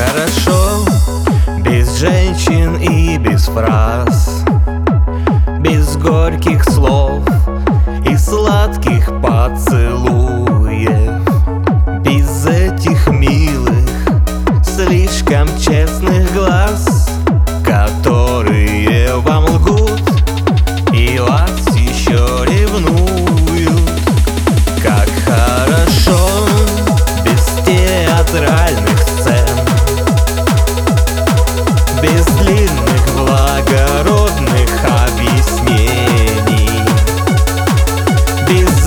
хорошо Без женщин и без фраз Без горьких слов и сладких поцелуев без длинных благородных объяснений. Без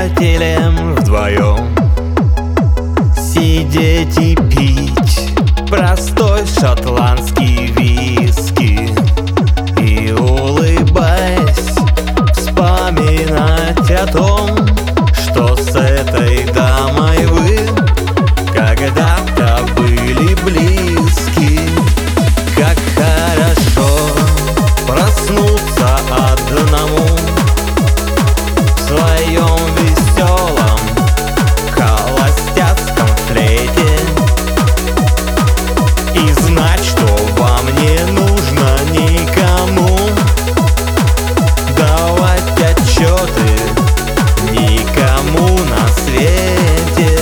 приятелем вдвоем. Сидеть и пить простой шотландский вид. расчеты. Никому на свете.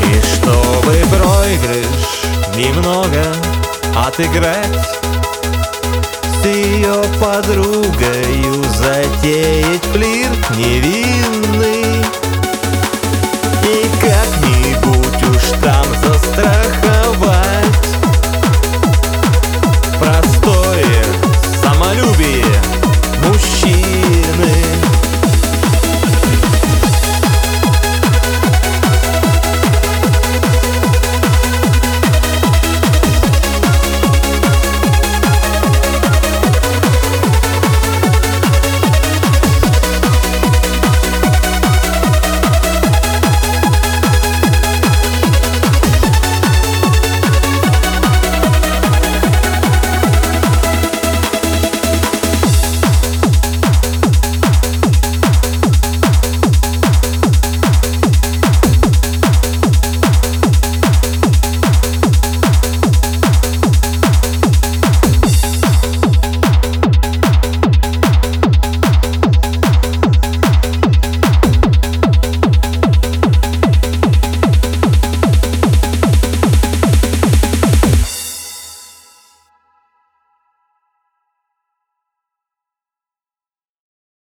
И чтобы проигрыш немного отыграть С ее подругою затеять флирт невинный.